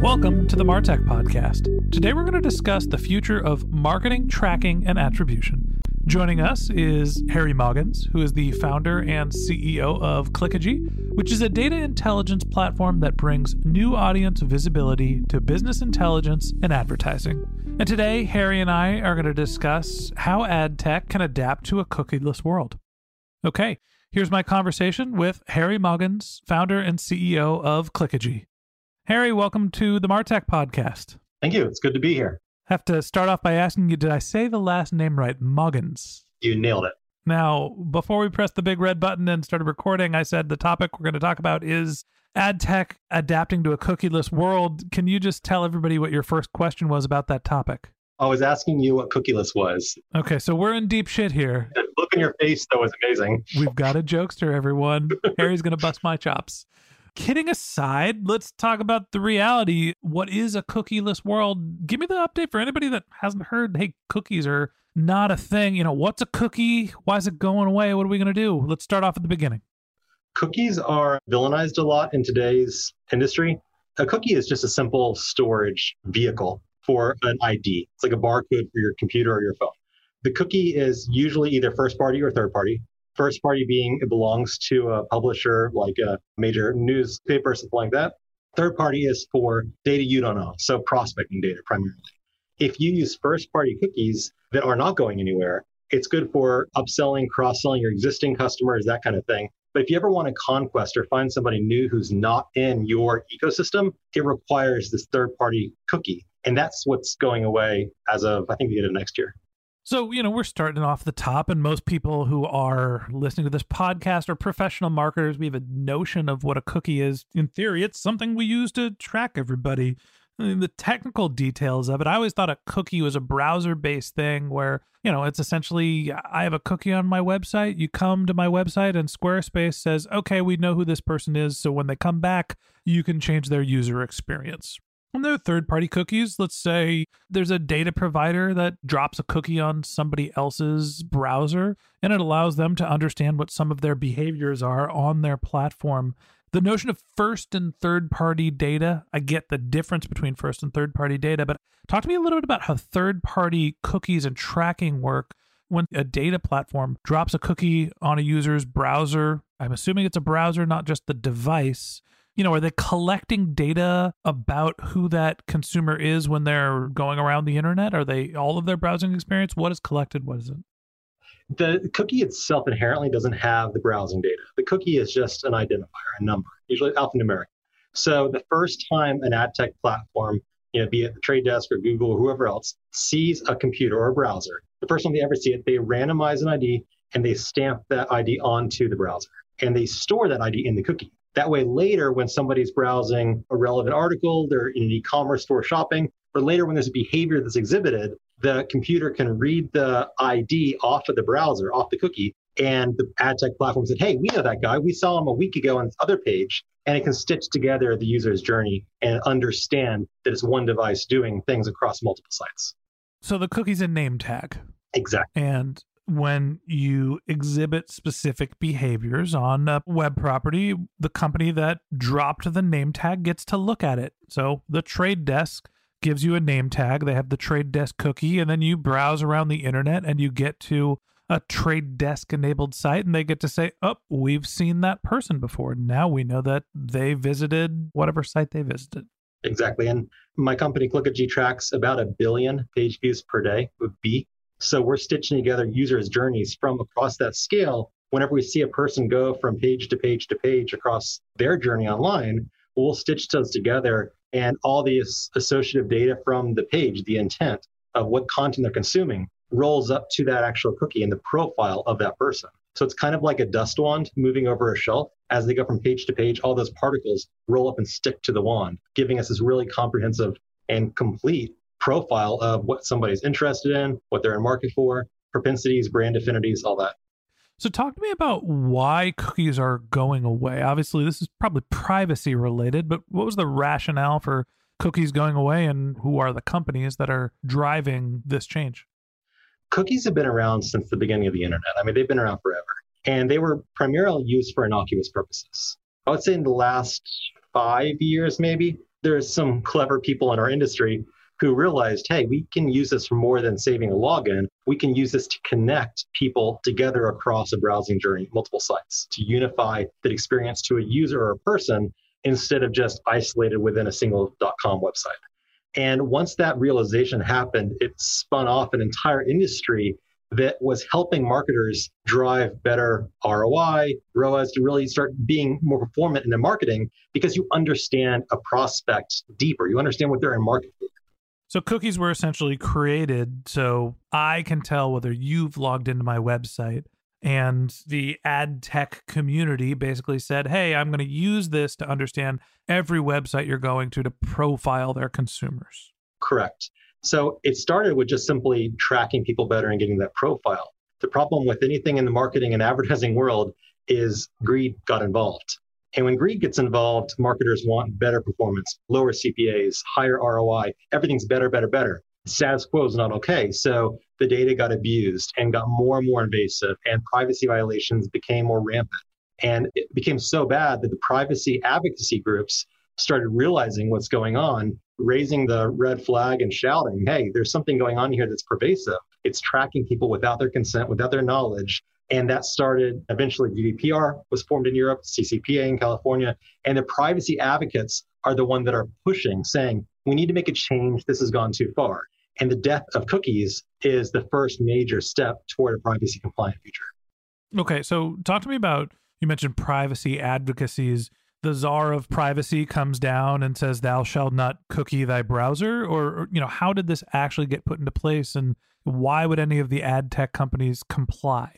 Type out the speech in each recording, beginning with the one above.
Welcome to the Martech Podcast. Today we're going to discuss the future of marketing, tracking, and attribution. Joining us is Harry Maugans, who is the founder and CEO of Clickagy, which is a data intelligence platform that brings new audience visibility to business intelligence and advertising. And today, Harry and I are going to discuss how ad tech can adapt to a cookieless world. Okay, here's my conversation with Harry Maugans, founder and CEO of Clickagy. Harry, welcome to the Martech podcast. Thank you. It's good to be here. Have to start off by asking you, did I say the last name right? Maugans. You nailed it. Now, before we pressed the big red button and started recording, I said the topic we're going to talk about is ad tech adapting to a cookieless world. Can you just tell everybody what your first question was about that topic? I was asking you what cookieless was. Okay, so we're in deep shit here. The look in your face, though, was amazing. We've got a jokester, everyone. Harry's going to bust my chops kidding aside, let's talk about the reality. What is a cookieless world? Give me the update for anybody that hasn't heard. Hey, cookies are not a thing. You know, what's a cookie? Why is it going away? What are we going to do? Let's start off at the beginning. Cookies are villainized a lot in today's industry. A cookie is just a simple storage vehicle for an ID. It's like a barcode for your computer or your phone. The cookie is usually either first party or third party. First party being it belongs to a publisher like a major newspaper, or something like that. Third party is for data you don't know, so prospecting data primarily. If you use first party cookies that are not going anywhere, it's good for upselling, cross selling your existing customers, that kind of thing. But if you ever want to conquest or find somebody new who's not in your ecosystem, it requires this third party cookie. And that's what's going away as of, I think, the end of next year. So, you know, we're starting off the top, and most people who are listening to this podcast are professional marketers. We have a notion of what a cookie is. In theory, it's something we use to track everybody. I mean, the technical details of it, I always thought a cookie was a browser based thing where, you know, it's essentially I have a cookie on my website. You come to my website, and Squarespace says, okay, we know who this person is. So when they come back, you can change their user experience. And there are third party cookies. Let's say there's a data provider that drops a cookie on somebody else's browser and it allows them to understand what some of their behaviors are on their platform. The notion of first and third party data, I get the difference between first and third party data, but talk to me a little bit about how third party cookies and tracking work when a data platform drops a cookie on a user's browser. I'm assuming it's a browser, not just the device you know, are they collecting data about who that consumer is when they're going around the internet? Are they all of their browsing experience? What is collected? What isn't? The cookie itself inherently doesn't have the browsing data. The cookie is just an identifier, a number, usually alphanumeric. So the first time an ad tech platform, you know, be it the Trade Desk or Google or whoever else, sees a computer or a browser, the first time they ever see it, they randomize an ID and they stamp that ID onto the browser and they store that ID in the cookie. That way, later, when somebody's browsing a relevant article, they're in an e commerce store shopping, or later when there's a behavior that's exhibited, the computer can read the ID off of the browser, off the cookie, and the ad tech platform said, hey, we know that guy. We saw him a week ago on this other page. And it can stitch together the user's journey and understand that it's one device doing things across multiple sites. So the cookie's a name tag. Exactly. And when you exhibit specific behaviors on a web property, the company that dropped the name tag gets to look at it. So the trade desk gives you a name tag, they have the trade desk cookie, and then you browse around the internet and you get to a trade desk enabled site and they get to say, Oh, we've seen that person before. Now we know that they visited whatever site they visited. Exactly. And my company, Clickagy, tracks about a billion page views per day with B. So we're stitching together users' journeys from across that scale. Whenever we see a person go from page to page to page across their journey online, we'll stitch those together and all the associative data from the page, the intent of what content they're consuming, rolls up to that actual cookie and the profile of that person. So it's kind of like a dust wand moving over a shelf. As they go from page to page, all those particles roll up and stick to the wand, giving us this really comprehensive and complete profile of what somebody's interested in, what they're in market for, propensities, brand affinities, all that. So, talk to me about why cookies are going away. Obviously, this is probably privacy related, but what was the rationale for cookies going away and who are the companies that are driving this change? cookies have been around since the beginning of the internet. I mean, they've been around forever. And they were primarily used for innocuous purposes. I would say in the last five years, maybe, there's some clever people in our industry who realized, hey, we can use this for more than saving a login. We can use this to connect people together across a browsing journey, multiple sites, to unify that experience to a user or a person instead of just isolated within a single .com website. And once that realization happened, it spun off an entire industry that was helping marketers drive better ROI, ROAS to really start being more performant in their marketing because you understand a prospect deeper. You understand what they're in market for. So cookies were essentially created so I can tell whether you've logged into my website and the ad tech community basically said, Hey, I'm going to use this to understand every website you're going to to profile their consumers. Correct. So it started with just simply tracking people better and getting that profile. The problem with anything in the marketing and advertising world is greed got involved. And when greed gets involved, marketers want better performance, lower CPAs, higher ROI. Everything's better, better, better status quo is not okay. So the data got abused and got more and more invasive, and privacy violations became more rampant. And it became so bad that the privacy advocacy groups started realizing what's going on, raising the red flag and shouting, hey, there's something going on here that's pervasive. It's tracking people without their consent, without their knowledge. And that started eventually GDPR was formed in Europe, CCPA in California, and the privacy advocates are the one that are pushing, saying, we need to make a change. This has gone too far. And the death of cookies is the first major step toward a privacy compliant future. Okay, so talk to me about you mentioned privacy advocacies. The czar of privacy comes down and says, "Thou shalt not cookie thy browser," or you know, how did this actually get put into place, and why would any of the ad tech companies comply?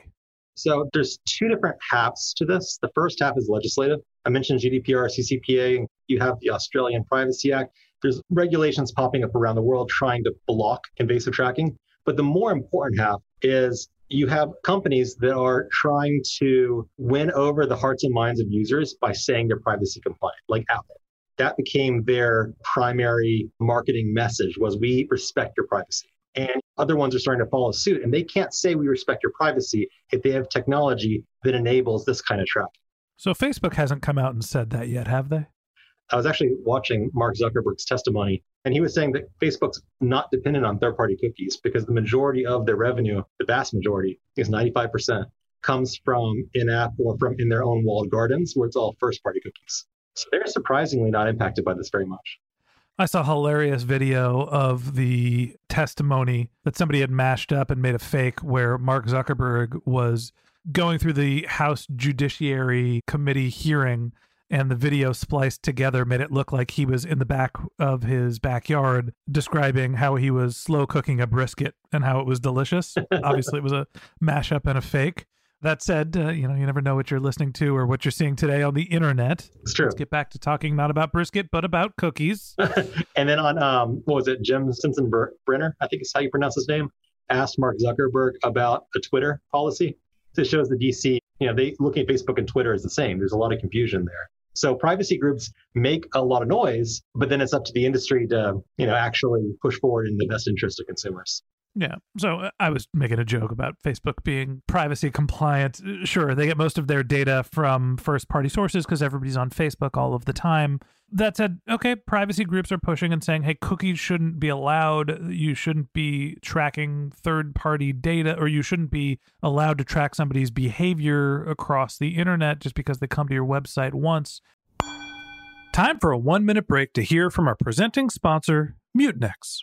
So there's two different halves to this. The first half is legislative. I mentioned GDPR, CCPA. You have the Australian Privacy Act. There's regulations popping up around the world trying to block invasive tracking. But the more important half is you have companies that are trying to win over the hearts and minds of users by saying they're privacy compliant, like Apple. That became their primary marketing message was we respect your privacy. And other ones are starting to follow suit. And they can't say we respect your privacy if they have technology that enables this kind of tracking. So Facebook hasn't come out and said that yet, have they? I was actually watching Mark Zuckerberg's testimony, and he was saying that Facebook's not dependent on third party cookies because the majority of their revenue, the vast majority, is 95%, comes from in app or from in their own walled gardens where it's all first party cookies. So they're surprisingly not impacted by this very much. I saw a hilarious video of the testimony that somebody had mashed up and made a fake where Mark Zuckerberg was going through the House Judiciary Committee hearing and the video spliced together made it look like he was in the back of his backyard describing how he was slow cooking a brisket and how it was delicious. Obviously, it was a mashup and a fake. That said, uh, you know, you never know what you're listening to or what you're seeing today on the internet. It's true. Let's get back to talking not about brisket, but about cookies. and then on, um, what was it, Jim Simpson Brenner, I think is how you pronounce his name, asked Mark Zuckerberg about a Twitter policy. It shows the DC, you know, they looking at Facebook and Twitter is the same. There's a lot of confusion there. So privacy groups make a lot of noise, but then it's up to the industry to, you know, actually push forward in the best interest of consumers. Yeah. So uh, I was making a joke about Facebook being privacy compliant. Uh, Sure, they get most of their data from first party sources because everybody's on Facebook all of the time. That said, okay, privacy groups are pushing and saying, hey, cookies shouldn't be allowed. You shouldn't be tracking third party data, or you shouldn't be allowed to track somebody's behavior across the internet just because they come to your website once. Time for a one minute break to hear from our presenting sponsor, Mutinex.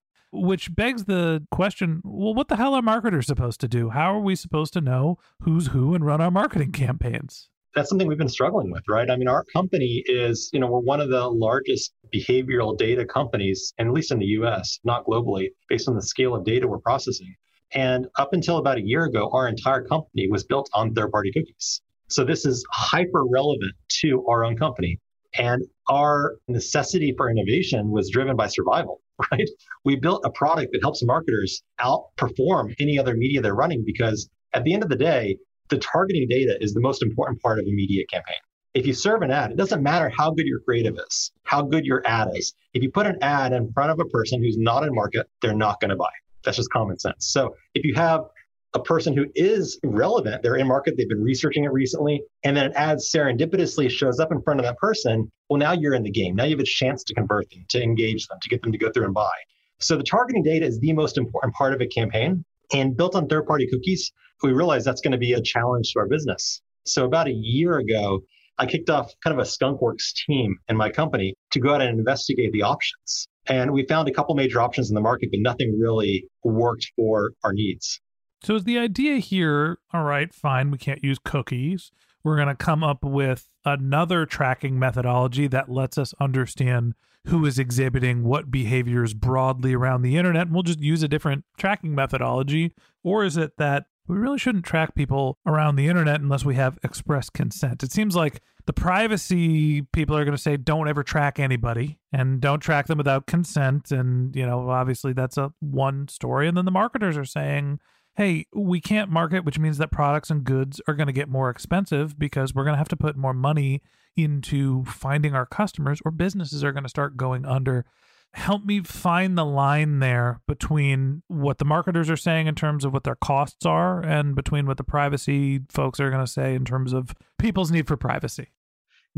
Which begs the question well, what the hell are marketers supposed to do? How are we supposed to know who's who and run our marketing campaigns? That's something we've been struggling with, right? I mean, our company is, you know, we're one of the largest behavioral data companies, and at least in the US, not globally, based on the scale of data we're processing. And up until about a year ago, our entire company was built on third party cookies. So this is hyper relevant to our own company. And our necessity for innovation was driven by survival, right? We built a product that helps marketers outperform any other media they're running because at the end of the day, the targeting data is the most important part of a media campaign. If you serve an ad, it doesn't matter how good your creative is, how good your ad is. If you put an ad in front of a person who's not in market, they're not going to buy. That's just common sense. So if you have a person who is relevant, they're in market, they've been researching it recently, and then an ad serendipitously shows up in front of that person, well, now you're in the game. Now you have a chance to convert them, to engage them, to get them to go through and buy. So the targeting data is the most important part of a campaign. And built on third party cookies, we realized that's going to be a challenge to our business. So about a year ago, I kicked off kind of a skunkworks team in my company to go out and investigate the options. And we found a couple major options in the market, but nothing really worked for our needs. So is the idea here, all right, fine, we can't use cookies. We're going to come up with another tracking methodology that lets us understand who is exhibiting what behaviors broadly around the internet, and we'll just use a different tracking methodology? Or is it that we really shouldn't track people around the internet unless we have express consent? It seems like the privacy people are going to say don't ever track anybody and don't track them without consent. And, you know, obviously that's a one story. And then the marketers are saying, hey, we can't market, which means that products and goods are going to get more expensive because we're going to have to put more money into finding our customers or businesses are going to start going under. Help me find the line there between what the marketers are saying in terms of what their costs are and between what the privacy folks are going to say in terms of people's need for privacy.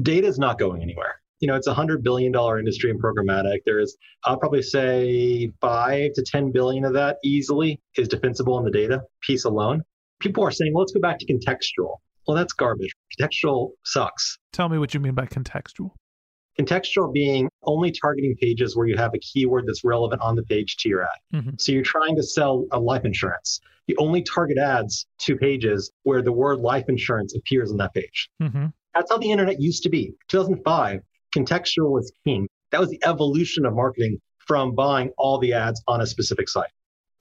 Data is not going anywhere you know, it's a hundred billion dollar industry in programmatic. There is, I'll probably say five to 10 billion of that easily is defensible in the data piece alone. People are saying, well, let's go back to contextual. Well, that's garbage. Contextual sucks. Tell me what you mean by contextual. Contextual being only targeting pages where you have a keyword that's relevant on the page to your ad. Mm-hmm. So you're trying to sell a life insurance. You only target ads to pages where the word life insurance appears on that page. Mm-hmm. That's how the internet used to be. 2005, contextual was king. That was the evolution of marketing from buying all the ads on a specific site.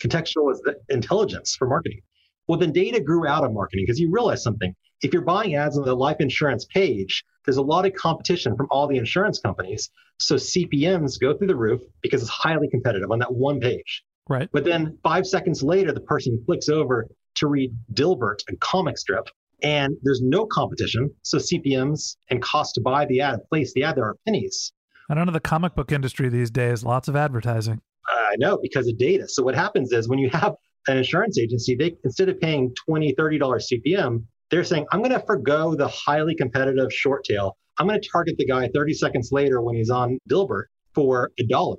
Contextual was the intelligence for marketing. Well, then data grew out of marketing because you realize something. If you're buying ads on the life insurance page, there's a lot of competition from all the insurance companies. So CPMs go through the roof because it's highly competitive on that one page. Right. But then five seconds later, the person clicks over to read Dilbert, a comic strip, and there's no competition. So CPMs and cost to buy the ad, place the ad, there are pennies. I don't know the comic book industry these days, lots of advertising. I know because of data. So what happens is when you have an insurance agency, they instead of paying $20, $30 CPM, they're saying, I'm going to forego the highly competitive short tail. I'm going to target the guy 30 seconds later when he's on Dilbert for a dollar.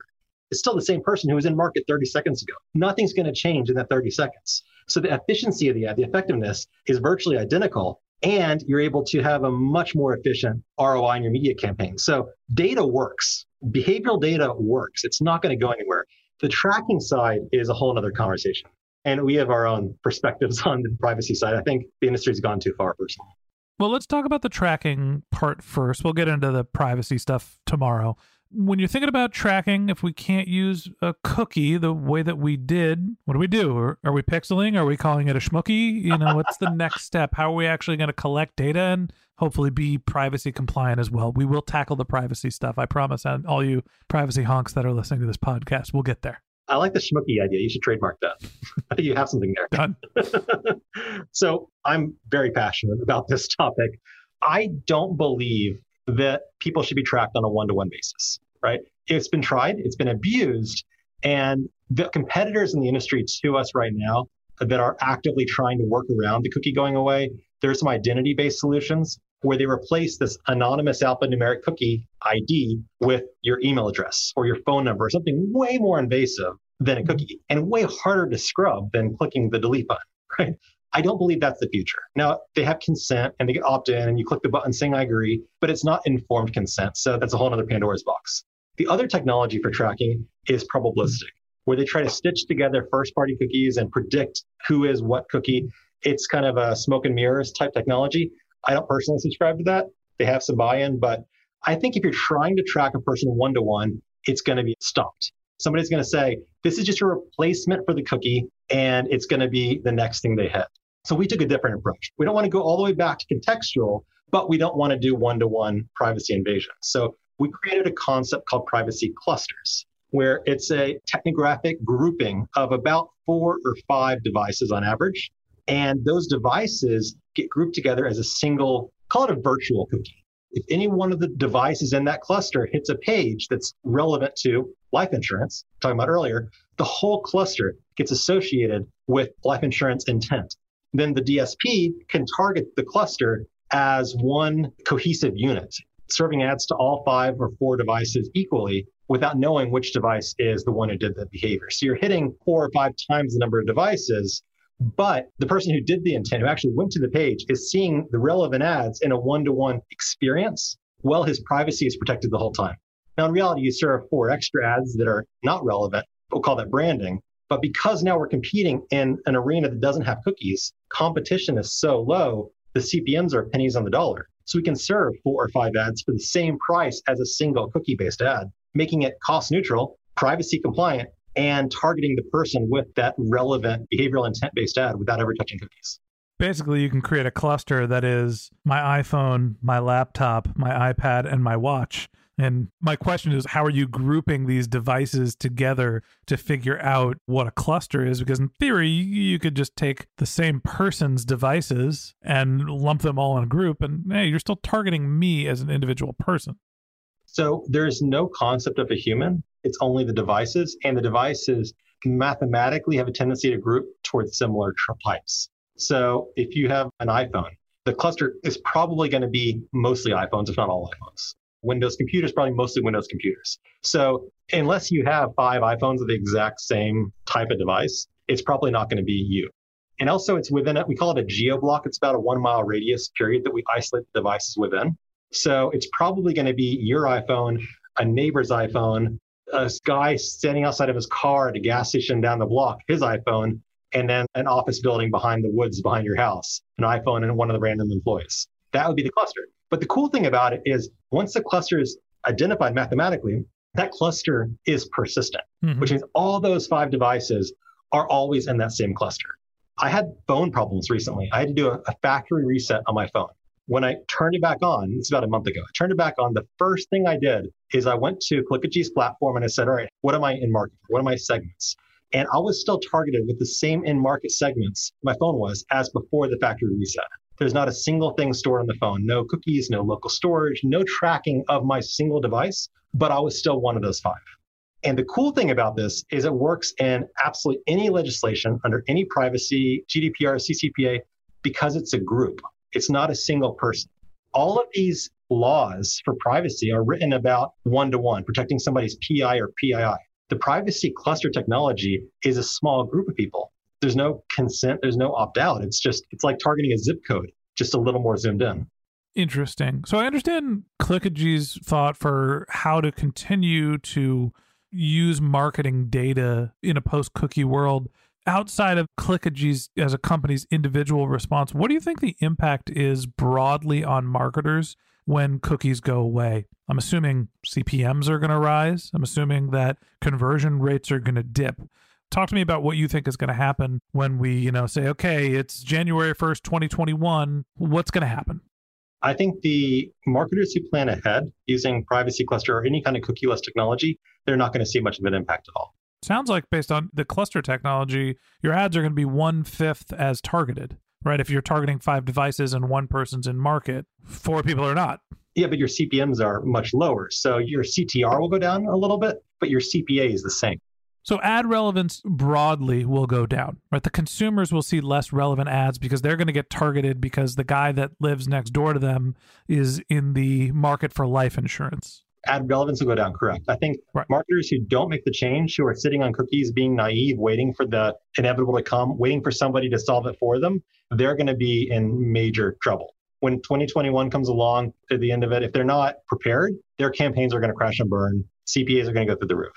It's still the same person who was in market 30 seconds ago. Nothing's going to change in that 30 seconds. So the efficiency of the ad, the effectiveness is virtually identical. And you're able to have a much more efficient ROI in your media campaign. So data works. Behavioral data works. It's not going to go anywhere. The tracking side is a whole other conversation. And we have our own perspectives on the privacy side. I think the industry's gone too far personally. Well, let's talk about the tracking part first. We'll get into the privacy stuff tomorrow when you're thinking about tracking, if we can't use a cookie the way that we did, what do we do? Are, are we pixeling? Are we calling it a schmookie? You know, what's the next step? How are we actually going to collect data and hopefully be privacy compliant as well? We will tackle the privacy stuff. I promise. And all you privacy honks that are listening to this podcast, we'll get there. I like the schmookie idea. You should trademark that. I think you have something there. Done. so I'm very passionate about this topic. I don't believe that people should be tracked on a one to one basis, right? It's been tried, it's been abused, and the competitors in the industry to us right now that are actively trying to work around the cookie going away, there's some identity based solutions where they replace this anonymous alphanumeric cookie ID with your email address or your phone number, something way more invasive than a mm-hmm. cookie and way harder to scrub than clicking the delete button, right? I don't believe that's the future. Now, they have consent and they get opt in and you click the button saying I agree, but it's not informed consent. So that's a whole other Pandora's box. The other technology for tracking is probabilistic, where they try to stitch together first party cookies and predict who is what cookie. It's kind of a smoke and mirrors type technology. I don't personally subscribe to that. They have some buy in, but I think if you're trying to track a person one to one, it's going to be stopped. Somebody's going to say, this is just a replacement for the cookie, and it's going to be the next thing they hit. So we took a different approach. We don't want to go all the way back to contextual, but we don't want to do one to one privacy invasion. So we created a concept called privacy clusters, where it's a technographic grouping of about four or five devices on average. And those devices get grouped together as a single, call it a virtual cookie. If any one of the devices in that cluster hits a page that's relevant to life insurance, talking about earlier, the whole cluster gets associated with life insurance intent then the DSP can target the cluster as one cohesive unit, serving ads to all five or four devices equally without knowing which device is the one who did the behavior. So you're hitting four or five times the number of devices, but the person who did the intent, who actually went to the page, is seeing the relevant ads in a one to one experience while his privacy is protected the whole time. Now, in reality, you serve four extra ads that are not relevant. We'll call that branding. But because now we're competing in an arena that doesn't have cookies, competition is so low, the CPMs are pennies on the dollar. So we can serve four or five ads for the same price as a single cookie based ad, making it cost neutral, privacy compliant, and targeting the person with that relevant behavioral intent based ad without ever touching cookies. Basically, you can create a cluster that is my iPhone, my laptop, my iPad, and my watch and my question is, how are you grouping these devices together to figure out what a cluster is? Because in theory, you could just take the same person's devices and lump them all in a group, and hey, you're still targeting me as an individual person. So there's no concept of a human. It's only the devices, and the devices mathematically have a tendency to group towards similar types. So if you have an iPhone, the cluster is probably going to be mostly iPhones, if not all iPhones. Windows computers, probably mostly Windows computers. So unless you have five iPhones of the exact same type of device, it's probably not going to be you. And also it's within it, we call it a geo block. It's about a one mile radius period that we isolate the devices within. So it's probably going to be your iPhone, a neighbor's iPhone, a guy standing outside of his car at a gas station down the block, his iPhone, and then an office building behind the woods behind your house, an iPhone and one of the random employees. That would be the cluster. But the cool thing about it is once the cluster is identified mathematically, that cluster is persistent, mm-hmm. which means all those five devices are always in that same cluster. I had phone problems recently. I had to do a, a factory reset on my phone. When I turned it back on, it's about a month ago, I turned it back on. The first thing I did is I went to Clickagy's platform and I said, all right, what am I in market? What are my segments? And I was still targeted with the same in market segments my phone was as before the factory reset. There's not a single thing stored on the phone, no cookies, no local storage, no tracking of my single device, but I was still one of those five. And the cool thing about this is it works in absolutely any legislation under any privacy, GDPR, CCPA, because it's a group. It's not a single person. All of these laws for privacy are written about one to one, protecting somebody's PI or PII. The privacy cluster technology is a small group of people. There's no consent, there's no opt out. It's just, it's like targeting a zip code, just a little more zoomed in. Interesting. So I understand Clickagy's thought for how to continue to use marketing data in a post cookie world outside of Clickagy's as a company's individual response, what do you think the impact is broadly on marketers when cookies go away? I'm assuming CPMs are going to rise. I'm assuming that conversion rates are going to dip. Talk to me about what you think is going to happen when we, you know, say, okay, it's January 1st, 2021. What's going to happen? I think the marketers who plan ahead using privacy cluster or any kind of cookieless technology, they're not going to see much of an impact at all. Sounds like based on the cluster technology, your ads are going to be one fifth as targeted, right? If you're targeting five devices and one person's in market, four people are not. Yeah, but your CPMs are much lower. So your CTR will go down a little bit, but your CPA is the same. So ad relevance broadly will go down, right? The consumers will see less relevant ads because they're going to get targeted because the guy that lives next door to them is in the market for life insurance. Ad relevance will go down, correct. I think Right. marketers who don't make the change, who are sitting on cookies, being naive, waiting for the inevitable to come, waiting for somebody to solve it for them, they're going to be in major trouble. When 2021 comes along at the end of it, if they're not prepared, their campaigns are going to crash and burn. CPAs are going to go through the roof.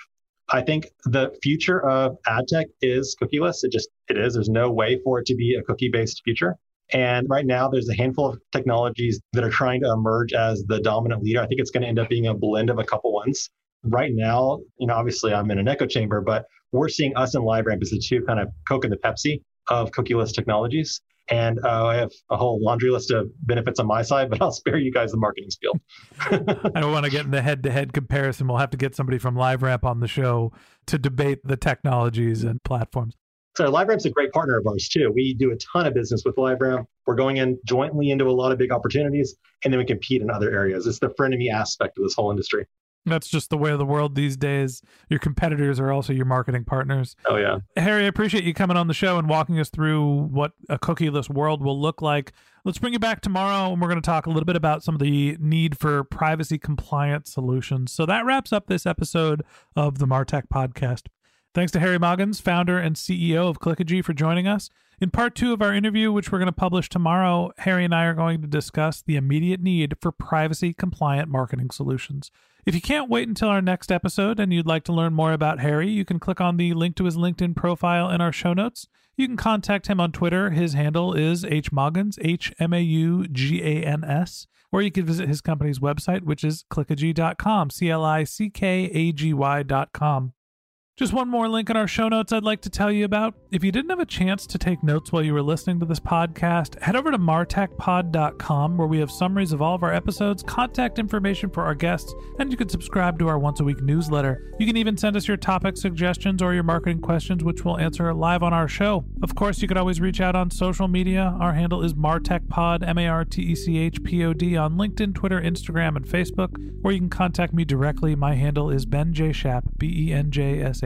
I think the future of ad tech is cookieless. It just it is. There's no way for it to be a cookie based future. And right now, there's a handful of technologies that are trying to emerge as the dominant leader. I think it's going to end up being a blend of a couple ones. Right now, you know, obviously I'm in an echo chamber, but we're seeing us and LiveRamp as the two kind of Coke and the Pepsi of cookieless technologies. And uh, I have a whole laundry list of benefits on my side, but I'll spare you guys the marketing spiel. I don't want to get in the head to head comparison. We'll have to get somebody from LiveRamp on the show to debate the technologies and platforms. So LiveRamp's a great partner of ours too. We do a ton of business with LiveRamp. We're going in jointly into a lot of big opportunities, and then we compete in other areas. It's the frenemy aspect of this whole industry. That's just the way of the world these days. Your competitors are also your marketing partners. Oh yeah. Harry, I appreciate you coming on the show and walking us through what a cookieless world will look like. Let's bring you back tomorrow and we're going to talk a little bit about some of the need for privacy compliant solutions. So that wraps up this episode of the Martech podcast. Thanks to Harry Maugans, founder and CEO of Clickagy, for joining us. In part two of our interview, which we're going to publish tomorrow, Harry and I are going to discuss the immediate need for privacy compliant marketing solutions. If you can't wait until our next episode and you'd like to learn more about Harry, you can click on the link to his LinkedIn profile in our show notes. You can contact him on Twitter. His handle is hmaugans, H M A U G A N S. Or you can visit his company's website, which is clickagy.com, C L I C K A G Y.com. Just one more link in our show notes I'd like to tell you about. If you didn't have a chance to take notes while you were listening to this podcast, head over to martechpod.com where we have summaries of all of our episodes, contact information for our guests, and you can subscribe to our once a week newsletter. You can even send us your topic suggestions or your marketing questions, which we'll answer live on our show. Of course, you can always reach out on social media. Our handle is martechpod, M A R T E C H P O D, on LinkedIn, Twitter, Instagram, and Facebook, or you can contact me directly. My handle is Ben J. Shap, B E N J S A